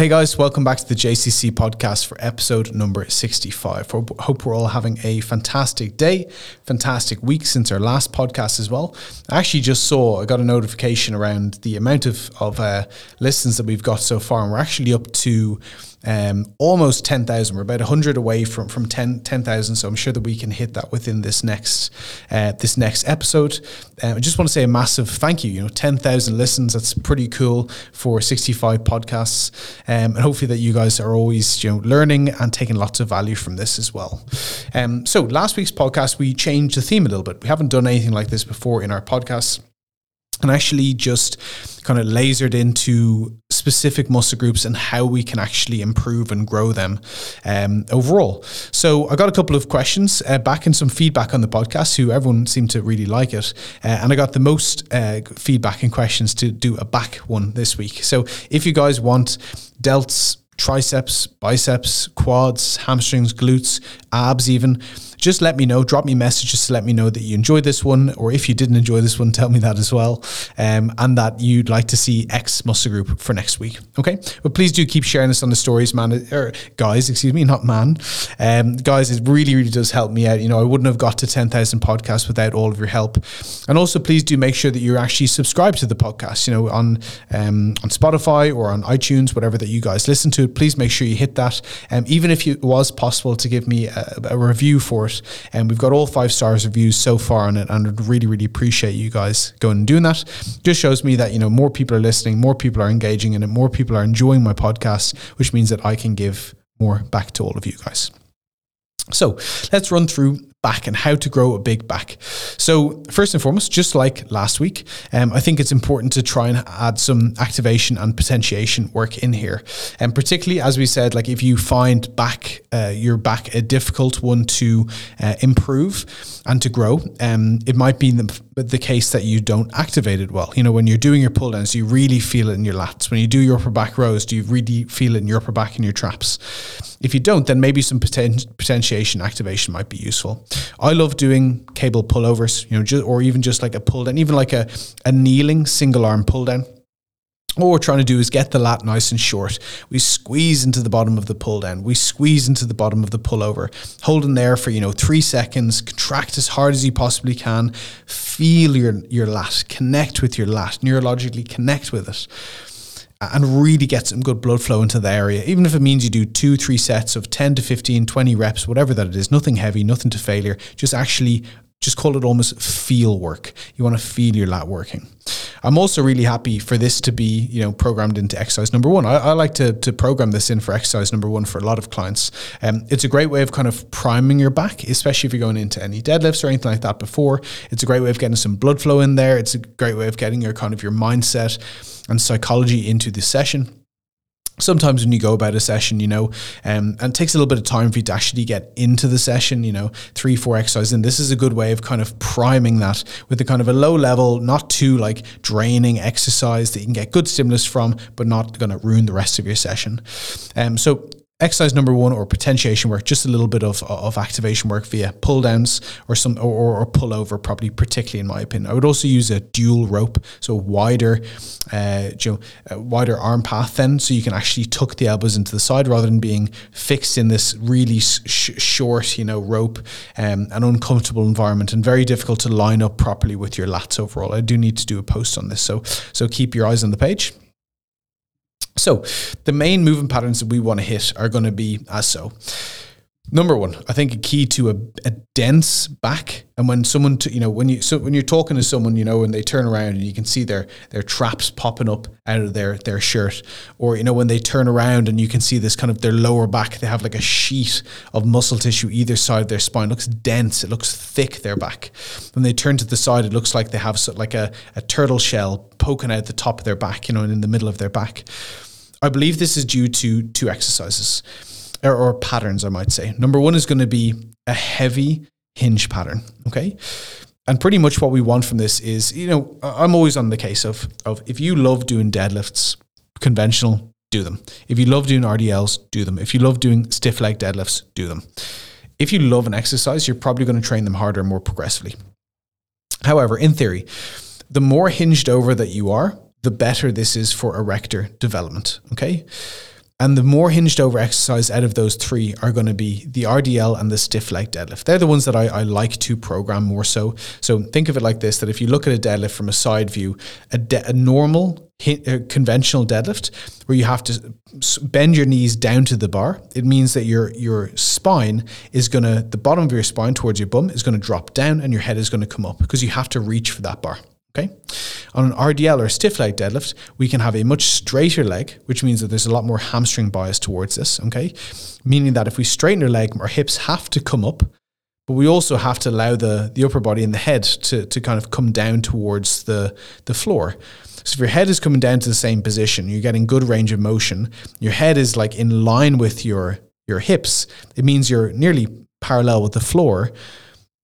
Hey guys, welcome back to the JCC podcast for episode number 65. Hope we're all having a fantastic day, fantastic week since our last podcast as well. I actually just saw, I got a notification around the amount of, of uh, listens that we've got so far, and we're actually up to um, almost 10,000. We're about 100 away from, from 10,000. 10, so I'm sure that we can hit that within this next uh, this next episode. Um, I just want to say a massive thank you. You know, 10,000 listens, that's pretty cool for 65 podcasts. Um, and hopefully that you guys are always you know, learning and taking lots of value from this as well. Um, so last week's podcast, we changed the theme a little bit. We haven't done anything like this before in our podcast and actually just kind of lasered into specific muscle groups and how we can actually improve and grow them um, overall. So I got a couple of questions uh, back and some feedback on the podcast. Who everyone seemed to really like it, uh, and I got the most uh, feedback and questions to do a back one this week. So if you guys want delts, triceps, biceps, quads, hamstrings, glutes, abs, even just let me know. Drop me messages to let me know that you enjoyed this one, or if you didn't enjoy this one, tell me that as well, um, and that you'd like to see X muscle group for next week. Okay, but please do keep sharing this on the stories, man. Or guys, excuse me, not man. Um, guys, it really, really does help me out. You know, I wouldn't have got to ten thousand podcasts without all of your help, and also please do make sure that you're actually subscribed to the podcast. You know, on um, on Spotify or on iTunes, whatever that you guys listen to. Please make sure you hit that. Um, even if it was possible to give me a, a review for it. And we've got all five stars reviews so far on it. And I'd really, really appreciate you guys going and doing that. Just shows me that, you know, more people are listening, more people are engaging in it, more people are enjoying my podcast, which means that I can give more back to all of you guys. So let's run through back and how to grow a big back. So, first and foremost, just like last week, um, I think it's important to try and add some activation and potentiation work in here. And particularly, as we said, like if you find back uh, your back a difficult one to uh, improve and to grow, um, it might be the, the case that you don't activate it well. You know, when you're doing your pull downs, you really feel it in your lats. When you do your upper back rows, do you really feel it in your upper back and your traps? If you don't, then maybe some poten- potentiation activation might be useful. I love doing cable pullovers, you know, just, or even just like a pull down, even like a, a kneeling single arm pull down. What we're trying to do is get the lat nice and short. We squeeze into the bottom of the pull down. We squeeze into the bottom of the pullover. Hold in there for, you know, three seconds. Contract as hard as you possibly can. Feel your, your lat. Connect with your lat. Neurologically connect with it and really get some good blood flow into the area. Even if it means you do two, three sets of 10 to 15, 20 reps, whatever that it is, nothing heavy, nothing to failure, just actually just call it almost feel work. You want to feel your lat working. I'm also really happy for this to be, you know, programmed into exercise number one. I, I like to, to program this in for exercise number one for a lot of clients. Um, it's a great way of kind of priming your back, especially if you're going into any deadlifts or anything like that before. It's a great way of getting some blood flow in there. It's a great way of getting your kind of your mindset and psychology into the session sometimes when you go about a session, you know, um, and it takes a little bit of time for you to actually get into the session, you know, three, four exercises. And this is a good way of kind of priming that with a kind of a low level, not too like draining exercise that you can get good stimulus from, but not going to ruin the rest of your session. Um, so exercise number one or potentiation work just a little bit of, of activation work via pull downs or some or, or pull over probably particularly in my opinion. I would also use a dual rope so wider uh, you know, wider arm path then so you can actually tuck the elbows into the side rather than being fixed in this really sh- short you know rope um, an uncomfortable environment and very difficult to line up properly with your lats overall. I do need to do a post on this so so keep your eyes on the page so, the main movement patterns that we want to hit are going to be as so. Number one, I think a key to a, a dense back, and when someone, to, you know, when you so when you're talking to someone, you know, and they turn around and you can see their their traps popping up out of their their shirt, or you know, when they turn around and you can see this kind of their lower back, they have like a sheet of muscle tissue either side of their spine. It looks dense, it looks thick. Their back. When they turn to the side, it looks like they have like a, a turtle shell poking out the top of their back, you know, and in the middle of their back. I believe this is due to two exercises or, or patterns, I might say. Number one is going to be a heavy hinge pattern. Okay. And pretty much what we want from this is, you know, I'm always on the case of, of if you love doing deadlifts, conventional, do them. If you love doing RDLs, do them. If you love doing stiff leg deadlifts, do them. If you love an exercise, you're probably going to train them harder and more progressively. However, in theory, the more hinged over that you are, the better this is for erector development. Okay. And the more hinged over exercise out of those three are going to be the RDL and the stiff leg deadlift. They're the ones that I, I, like to program more so. So think of it like this that if you look at a deadlift from a side view, a, de- a normal a uh, conventional deadlift where you have to bend your knees down to the bar it means that your your spine is going to the bottom of your spine towards your bum is going to drop down and your head is going to come up because you have to reach for that bar Okay. On an RDL or stiff leg deadlift, we can have a much straighter leg, which means that there's a lot more hamstring bias towards this. Okay. Meaning that if we straighten our leg, our hips have to come up, but we also have to allow the, the upper body and the head to, to kind of come down towards the, the floor. So if your head is coming down to the same position, you're getting good range of motion, your head is like in line with your, your hips, it means you're nearly parallel with the floor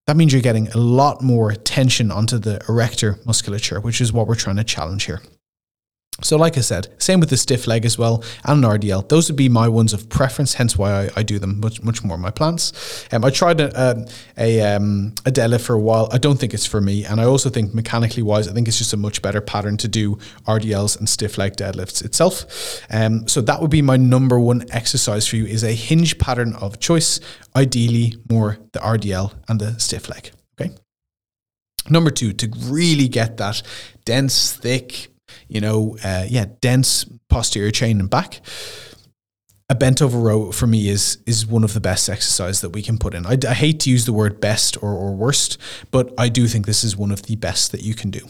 that means you're getting a lot more tension onto the erector musculature, which is what we're trying to challenge here. So, like I said, same with the stiff leg as well and an RDL. Those would be my ones of preference, hence why I, I do them much much more my plants. Um, I tried a a, um, a deadlift for a while. I don't think it's for me, and I also think mechanically wise, I think it's just a much better pattern to do RDLs and stiff leg deadlifts itself. Um, so that would be my number one exercise for you: is a hinge pattern of choice. Ideally, more the RDL and the stiff leg. Okay. Number two, to really get that dense, thick, you know, uh, yeah, dense posterior chain and back a bent over row for me is is one of the best exercises that we can put in. I, I, hate to use the word best or, or worst, but I do think this is one of the best that you can do.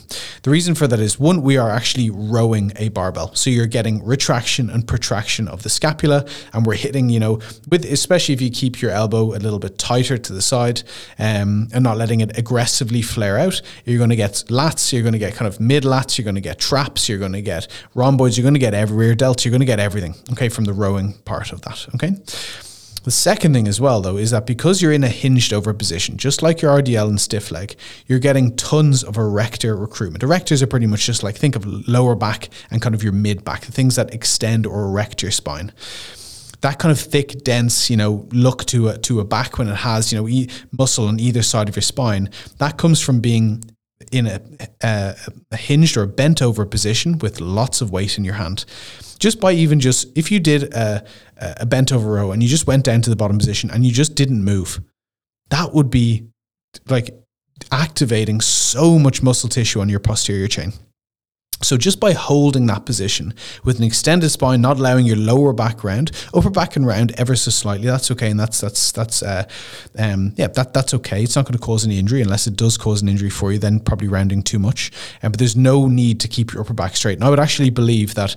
The reason for that is one, we are actually rowing a barbell, so you're getting retraction and protraction of the scapula, and we're hitting, you know, with especially if you keep your elbow a little bit tighter to the side um, and not letting it aggressively flare out. You're going to get lats, you're going to get kind of mid lats, you're going to get traps, you're going to get rhomboids, you're going to get every rear delts, you're going to get everything. Okay, from the rowing part of that. Okay. The second thing as well, though, is that because you're in a hinged over position, just like your RDL and stiff leg, you're getting tons of erector recruitment. Erectors are pretty much just like think of lower back and kind of your mid back, the things that extend or erect your spine that kind of thick, dense, you know, look to a to a back when it has, you know, e- muscle on either side of your spine, that comes from being in a, a, a, hinged or bent over position with lots of weight in your hand just by even just if you did a, a bent over row and you just went down to the bottom position and you just didn't move, that would be like activating so much muscle tissue on your posterior chain. So just by holding that position with an extended spine, not allowing your lower back round, upper back and round ever so slightly, that's okay, and that's that's that's uh, um, yeah, that that's okay. It's not going to cause any injury unless it does cause an injury for you. Then probably rounding too much, um, but there's no need to keep your upper back straight. And I would actually believe that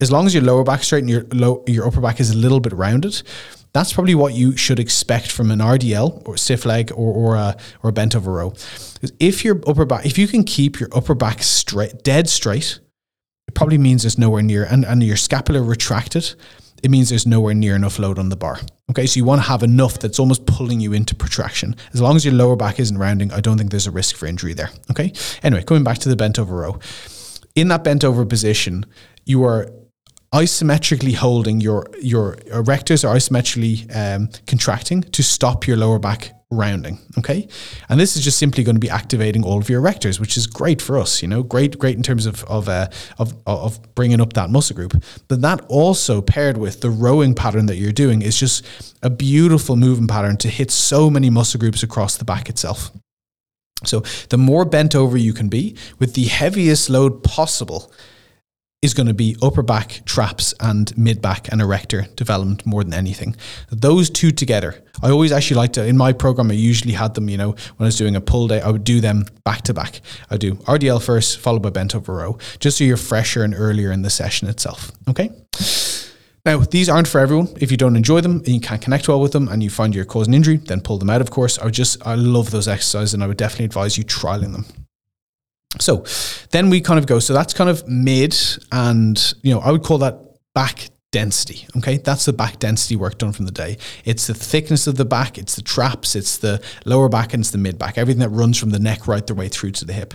as long as your lower back straight and your low, your upper back is a little bit rounded, that's probably what you should expect from an RDL or stiff leg or or a, or a bent over row. If your upper back, if you can keep your upper back straight, dead straight, it probably means there's nowhere near and, and your scapula retracted. It means there's nowhere near enough load on the bar. Okay, so you want to have enough that's almost pulling you into protraction. As long as your lower back isn't rounding, I don't think there's a risk for injury there. Okay. Anyway, coming back to the bent over row. In that bent over position, you are isometrically holding your your erectors are isometrically um, contracting to stop your lower back rounding okay? And this is just simply going to be activating all of your erectors which is great for us you know? Great great in terms of of uh, of, of bringing up that muscle group. But that also paired with the rowing pattern that you're doing is just a beautiful moving pattern to hit so many muscle groups across the back itself. So the more bent over you can be with the heaviest load possible is going to be upper back traps and mid back and erector development more than anything. Those two together, I always actually like to, in my program, I usually had them, you know, when I was doing a pull day, I would do them back to back. I do RDL first, followed by bent over row, just so you're fresher and earlier in the session itself. Okay. Now, these aren't for everyone. If you don't enjoy them and you can't connect well with them and you find you're causing injury, then pull them out, of course. I just, I love those exercises and I would definitely advise you trialing them. So then we kind of go, so that's kind of mid and, you know, I would call that back density. Okay. That's the back density work done from the day. It's the thickness of the back, it's the traps, it's the lower back, and it's the mid back, everything that runs from the neck right the way through to the hip.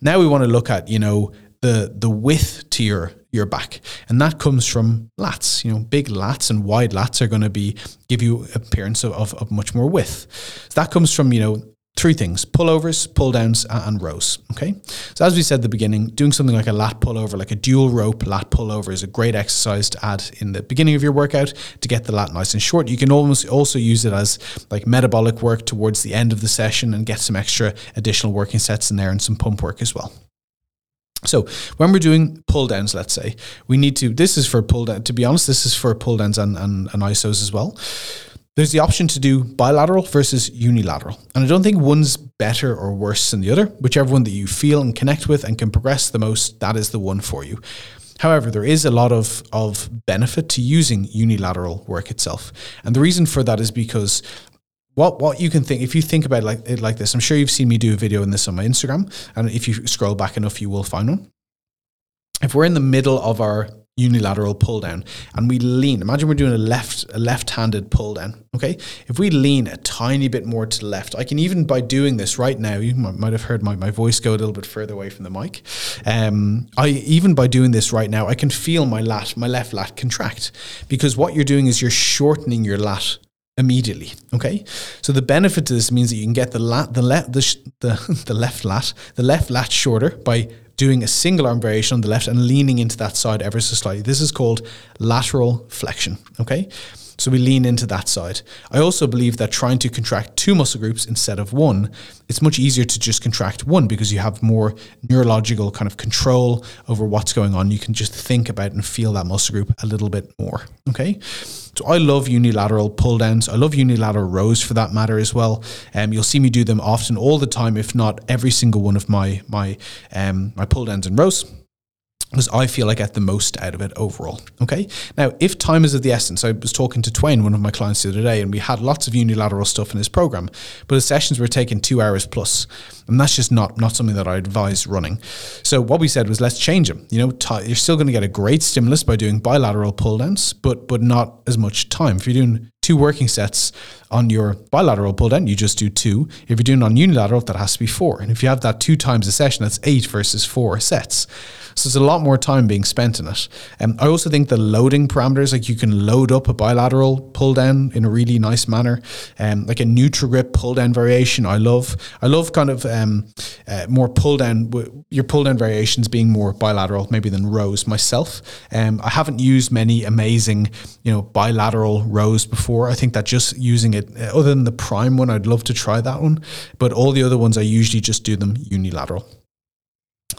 Now we want to look at, you know, the the width to your your back and that comes from lats you know big lats and wide lats are going to be give you appearance of, of, of much more width so that comes from you know three things pullovers, pull downs, and rows. Okay. So, as we said at the beginning, doing something like a lat pullover, like a dual rope lat pullover, is a great exercise to add in the beginning of your workout to get the lat nice and short. You can almost also use it as like metabolic work towards the end of the session and get some extra additional working sets in there and some pump work as well. So when we're doing pull downs, let's say, we need to, this is for pull down, to be honest, this is for pull downs and, and, and ISOs as well there's the option to do bilateral versus unilateral. And I don't think one's better or worse than the other. Whichever one that you feel and connect with and can progress the most, that is the one for you. However, there is a lot of, of benefit to using unilateral work itself. And the reason for that is because what what you can think if you think about it like it like this, I'm sure you've seen me do a video on this on my Instagram. And if you scroll back enough, you will find one. If we're in the middle of our unilateral pull down. And we lean imagine we're doing a left a left-handed pull down okay? If we lean a tiny bit more to the left i can even by doing this right now you might have heard my, my voice go a little bit further away from the mic. Um, i even by doing this right now i can feel my lat my left lat contract. Because what you're doing is you're shortening your lat immediately. Okay, so the benefit to this means that you can get the lat, the left, the, the, the left lat, the left lat shorter by doing a single arm variation on the left and leaning into that side ever so slightly. This is called lateral flexion. Okay. So we lean into that side. I also believe that trying to contract two muscle groups instead of one, it's much easier to just contract one because you have more neurological kind of control over what's going on. You can just think about and feel that muscle group a little bit more. Okay. So I love unilateral pull downs. I love unilateral rows for that matter as well. Um, you'll see me do them often all the time, if not every single one of my my um, my pull downs and rows because I feel I get the most out of it overall. Okay. Now, if time is of the essence, I was talking to Twain, one of my clients the other day, and we had lots of unilateral stuff in his program, but his sessions were taking two hours plus, and that's just not not something that I advise running. So what we said was let's change them. You know, t- you're still going to get a great stimulus by doing bilateral pull downs, but but not as much time. If you're doing two working sets on your bilateral pull down, you just do two. If you're doing on unilateral, that has to be four. And if you have that two times a session, that's eight versus four sets. So there's a lot more time being spent in it. Um, I also think the loading parameters, like you can load up a bilateral pull down in a really nice manner, um, like a neutral grip pull down variation. I love. I love kind of um, uh, more pull down. Your pull down variations being more bilateral, maybe than rows. Myself, um, I haven't used many amazing, you know, bilateral rows before. I think that just using it, uh, other than the prime one, I'd love to try that one. But all the other ones, I usually just do them unilateral.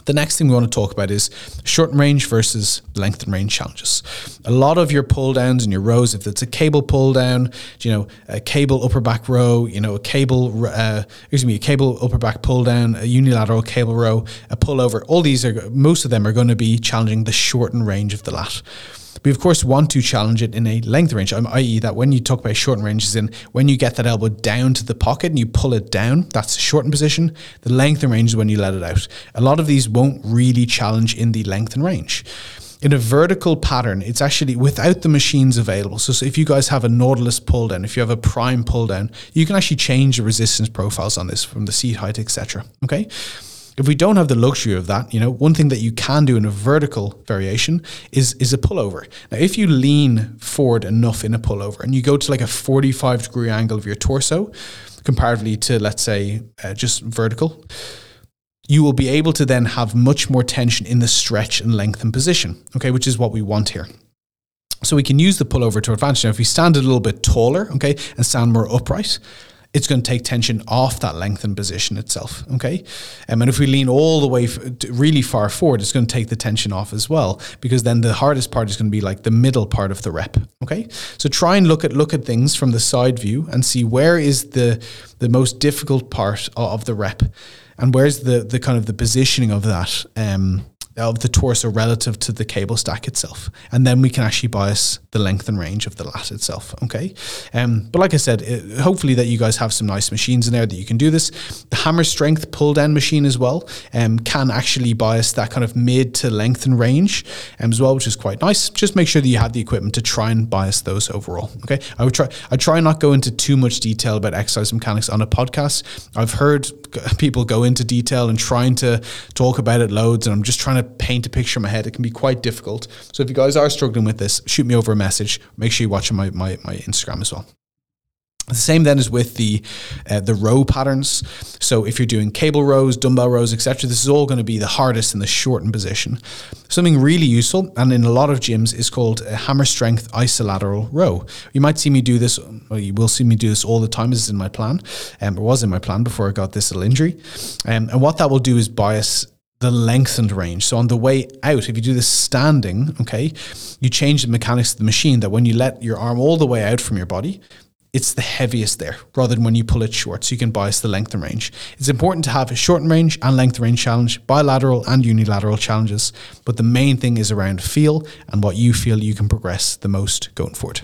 The next thing we want to talk about is short range versus length and range challenges. A lot of your pull downs and your rows, if it's a cable pull down, you know, a cable upper back row, you know, a cable, uh, excuse me, a cable upper back pull down, a unilateral cable row, a pull over, all these are, most of them are going to be challenging the shortened range of the lat. We of course want to challenge it in a length range, um, i.e., that when you talk about shortened ranges, in when you get that elbow down to the pocket and you pull it down, that's a shortened position. The length and range is when you let it out. A lot of these won't really challenge in the length and range in a vertical pattern, it's actually without the machines available. So, so, if you guys have a Nautilus pull down, if you have a Prime pull down, you can actually change the resistance profiles on this from the seat height, etc. Okay. If we don't have the luxury of that, you know, one thing that you can do in a vertical variation is is a pullover. Now, if you lean forward enough in a pullover and you go to like a 45 degree angle of your torso, comparatively to let's say uh, just vertical, you will be able to then have much more tension in the stretch and lengthen position, okay, which is what we want here. So we can use the pullover to advantage. Now, if we stand a little bit taller, okay, and stand more upright, it's going to take tension off that lengthened position itself. Okay. Um, and if we lean all the way f- really far forward, it's going to take the tension off as well, because then the hardest part is going to be like the middle part of the rep. Okay. So try and look at, look at things from the side view and see where is the, the most difficult part of the rep and where's the, the kind of the positioning of that. Um, of the torso relative to the cable stack itself. And then we can actually bias the length and range of the lat itself. Okay. Um, but like I said, it, hopefully that you guys have some nice machines in there that you can do this. The hammer strength pull down machine as well um, can actually bias that kind of mid to length and range um, as well, which is quite nice. Just make sure that you have the equipment to try and bias those overall. Okay. I would try, I try not go into too much detail about exercise mechanics on a podcast. I've heard people go into detail and trying to talk about it loads, and I'm just trying to paint a picture in my head. It can be quite difficult. So if you guys are struggling with this, shoot me over a message. Make sure you watch my, my, my Instagram as well. The same then is with the uh, the row patterns. So if you're doing cable rows, dumbbell rows, etc., this is all going to be the hardest in the shortened position. Something really useful, and in a lot of gyms, is called a hammer strength isolateral row. You might see me do this, you will see me do this all the time. This is in my plan, um, it was in my plan before I got this little injury. Um, and what that will do is bias the lengthened range. So on the way out, if you do this standing, okay, you change the mechanics of the machine that when you let your arm all the way out from your body, it's the heaviest there rather than when you pull it short. So you can bias the length and range. It's important to have a short range and length range challenge, bilateral and unilateral challenges. But the main thing is around feel and what you feel you can progress the most going forward.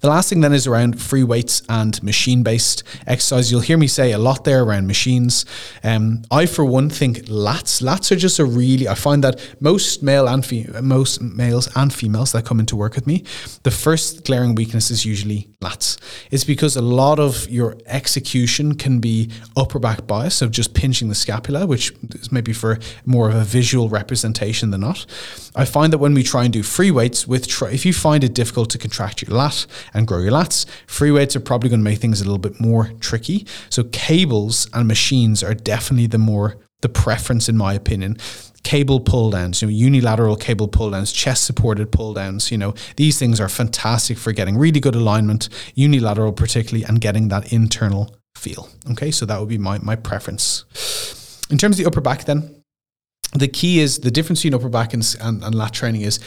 The last thing then is around free weights and machine based exercise. You'll hear me say a lot there around machines. Um, I, for one, think lats. Lats are just a really. I find that most male and fe- most males and females that come into work with me, the first glaring weakness is usually lats. It's because a lot of your execution can be upper back bias of just pinching the scapula, which is maybe for more of a visual representation than not. I find that when we try and do free weights with, if you find it difficult to contract your and grow your lats. Free weights are probably going to make things a little bit more tricky. So cables and machines are definitely the more the preference in my opinion cable pull downs, you know, unilateral cable pull downs, chest supported pull downs, you know, these things are fantastic for getting really good alignment, unilateral particularly, and getting that internal feel. Okay, so that would be my, my preference. In terms of the upper back, then, the key is the difference between upper back and, and, and lat training is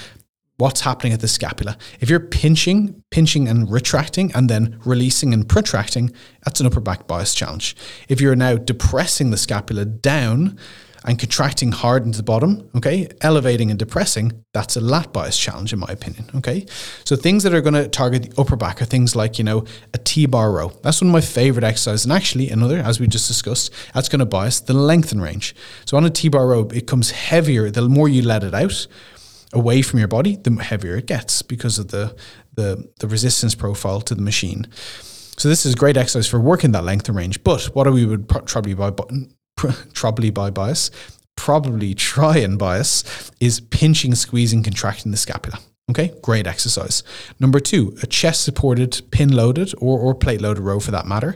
what's happening at the scapula. If you're pinching, pinching and retracting, and then releasing and protracting, that's an upper back bias challenge. If you're now depressing the scapula down and contracting hard into the bottom, okay, elevating and depressing, that's a lat bias challenge, in my opinion, okay? So things that are going to target the upper back are things like, you know, a T bar row. That's one of my favorite exercises. And actually, another, as we just discussed, that's going to bias the length and range. So on a T bar row, it comes heavier the more you let it out away from your body, the heavier it gets because of the, the, the resistance profile to the machine. So this is great exercise for working that length and range. But what we would probably by probably by bias, probably try and bias is pinching, squeezing, contracting the scapula. Okay, great exercise. Number two, a chest supported, pin loaded, or, or plate loaded row for that matter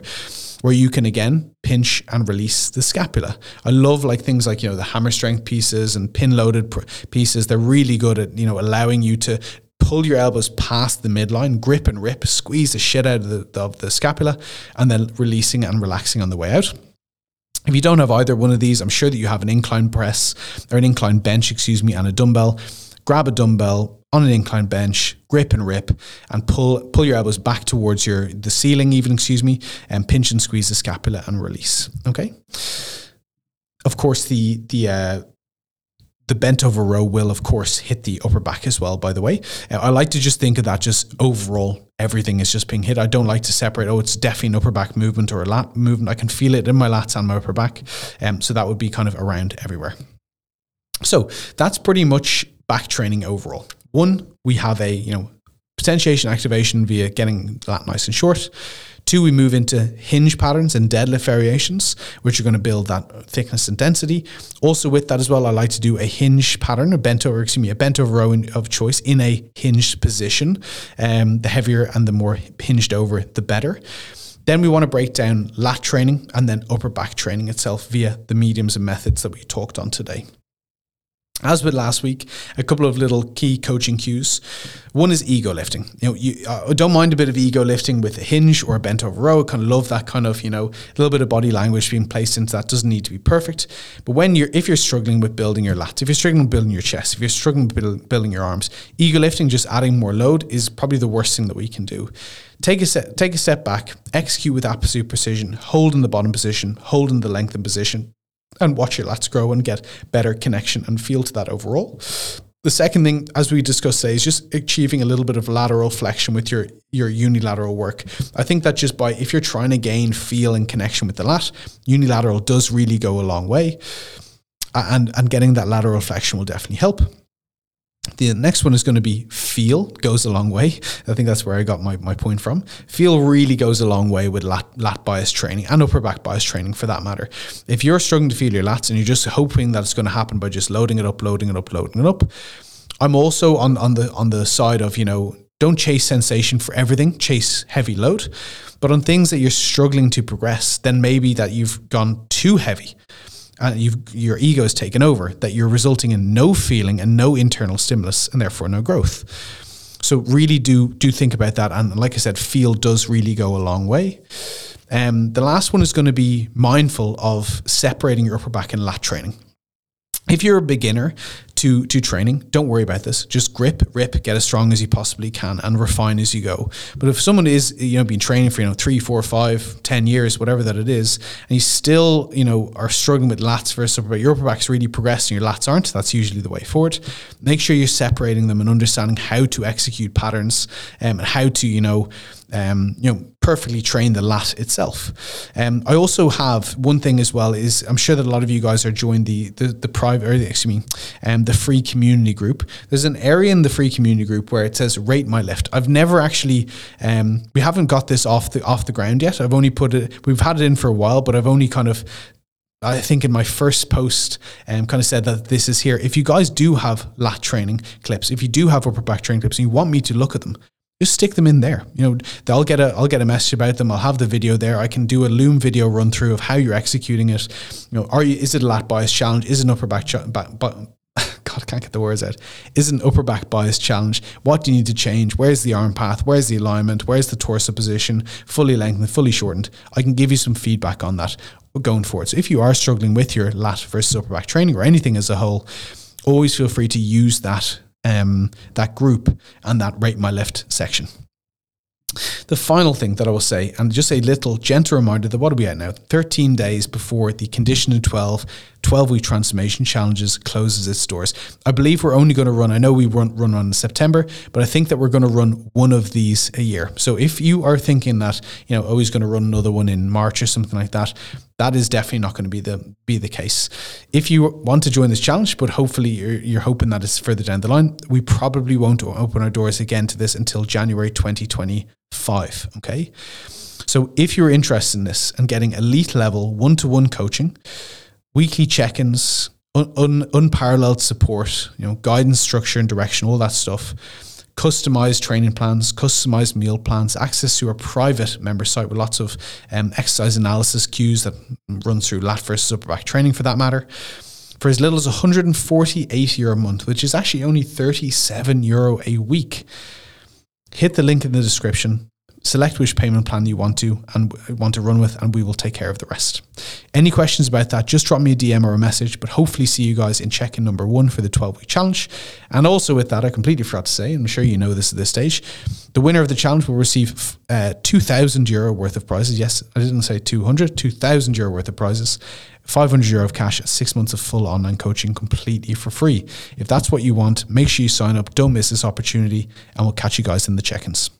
where you can again pinch and release the scapula. I love like things like, you know, the hammer strength pieces and pin loaded pr- pieces. They're really good at, you know, allowing you to pull your elbows past the midline, grip and rip, squeeze the shit out of the, of the scapula, and then releasing and relaxing on the way out. If you don't have either one of these, I'm sure that you have an incline press or an incline bench, excuse me, and a dumbbell. Grab a dumbbell, on an incline bench, grip and rip, and pull pull your elbows back towards your the ceiling, even excuse me, and pinch and squeeze the scapula and release. Okay. Of course, the the uh, the bent over row will, of course, hit the upper back as well. By the way, uh, I like to just think of that just overall. Everything is just being hit. I don't like to separate. Oh, it's definitely an upper back movement or a lat movement. I can feel it in my lats and my upper back. Um, so that would be kind of around everywhere. So that's pretty much back training overall. One, we have a, you know, potentiation activation via getting that nice and short. Two, we move into hinge patterns and deadlift variations, which are going to build that thickness and density. Also, with that as well, I like to do a hinge pattern, a bent over, excuse me, a bent over row of choice in a hinged position. Um, the heavier and the more hinged over, the better. Then we want to break down lat training and then upper back training itself via the mediums and methods that we talked on today. As with last week, a couple of little key coaching cues. One is ego lifting. You know, you uh, don't mind a bit of ego lifting with a hinge or a bent over row. I kind of love that kind of you know a little bit of body language being placed into that. Doesn't need to be perfect, but when you're if you're struggling with building your lats, if you're struggling with building your chest, if you're struggling with build, building your arms, ego lifting, just adding more load is probably the worst thing that we can do. Take a take a step back, execute with absolute precision, hold in the bottom position, hold in the lengthened position, and watch your lats grow and get better connection and feel to that overall. The second thing, as we discussed today, is just achieving a little bit of lateral flexion with your, your unilateral work. I think that just by, if you're trying to gain feel and connection with the lat, unilateral does really go a long way. And, and getting that lateral flexion will definitely help. The next one is going to be feel goes a long way. I think that's where I got my, my point from. Feel really goes a long way with lat, lat bias training and upper back bias training for that matter. If you're struggling to feel your lats and you're just hoping that it's going to happen by just loading it up, loading it up, loading it up, I'm also on, on the on the side of, you know, don't chase sensation for everything, chase heavy load. But on things that you're struggling to progress, then maybe that you've gone too heavy and you've, your ego is taken over, that you're resulting in no feeling and no internal stimulus and therefore no growth. So really do do think about that. And like I said, feel does really go a long way. Um, the last one is going to be mindful of separating your upper back and lat training. If you're a beginner to, to training, don't worry about this. Just grip, rip, get as strong as you possibly can and refine as you go. But if someone is, you know, been training for, you know, three, four, five, ten years, whatever that it is, and you still, you know, are struggling with lats versus upper back, your upper back's really progressed and your lats aren't, that's usually the way forward. Make sure you're separating them and understanding how to execute patterns um, and how to, you know, um, you know, perfectly train the lat itself. Um, I also have one thing as well is I'm sure that a lot of you guys are joined the the, the private, or excuse me, um, the free community group. There's an area in the free community group where it says rate my lift. I've never actually, um, we haven't got this off the off the ground yet. I've only put it, we've had it in for a while, but I've only kind of I think in my first post, um, kind of said that this is here. If you guys do have lat training clips, if you do have upper back training clips, and you want me to look at them, just stick them in there. You know, I'll get a I'll get a message about them. I'll have the video there. I can do a Loom video run through of how you're executing it. You know, are you is it a lat bias challenge? Is it an upper back, ch- back, God, I can't get the words out. Is an upper back bias challenge? What do you need to change? Where's the arm path? Where's the alignment? Where's the torso position? Fully lengthened, fully shortened. I can give you some feedback on that going forward. So if you are struggling with your lat versus upper back training or anything as a whole, always feel free to use that um, that group and that rate my lift section. The final thing that I will say, and just a little gentle reminder that what are we at now? 13 days before the Conditioned In 12 12 week transformation challenges closes its doors. I believe we're only going to run, I know we run, run in September, but I think that we're going to run one of these a year. So if you are thinking that, you know, oh, always going to run another one in March or something like that, that is definitely not going to be the be the case. If you want to join this challenge, but hopefully you're, you're hoping that it's further down the line, we probably won't open our doors again to this until January 2025. Okay. So if you're interested in this and getting elite level one to one coaching, weekly check-ins, un- un- unparalleled support, you know, guidance, structure, and direction, all that stuff. Customized training plans, customized meal plans, access to a private member site with lots of um, exercise analysis cues that run through lat versus upper back training for that matter. For as little as 148 euro a month, which is actually only 37 euro a week. Hit the link in the description select which payment plan you want to and want to run with, and we will take care of the rest. Any questions about that, just drop me a DM or a message, but hopefully see you guys in check in number one for the 12 week challenge. And also with that, I completely forgot to say, I'm sure you know this at this stage, the winner of the challenge will receive uh, 2,000 euro worth of prizes. Yes, I didn't say 200, 2,000 euro worth of prizes. 500 euro of cash, six months of full online coaching completely for free. If that's what you want, make sure you sign up. Don't miss this opportunity, and we'll catch you guys in the check ins.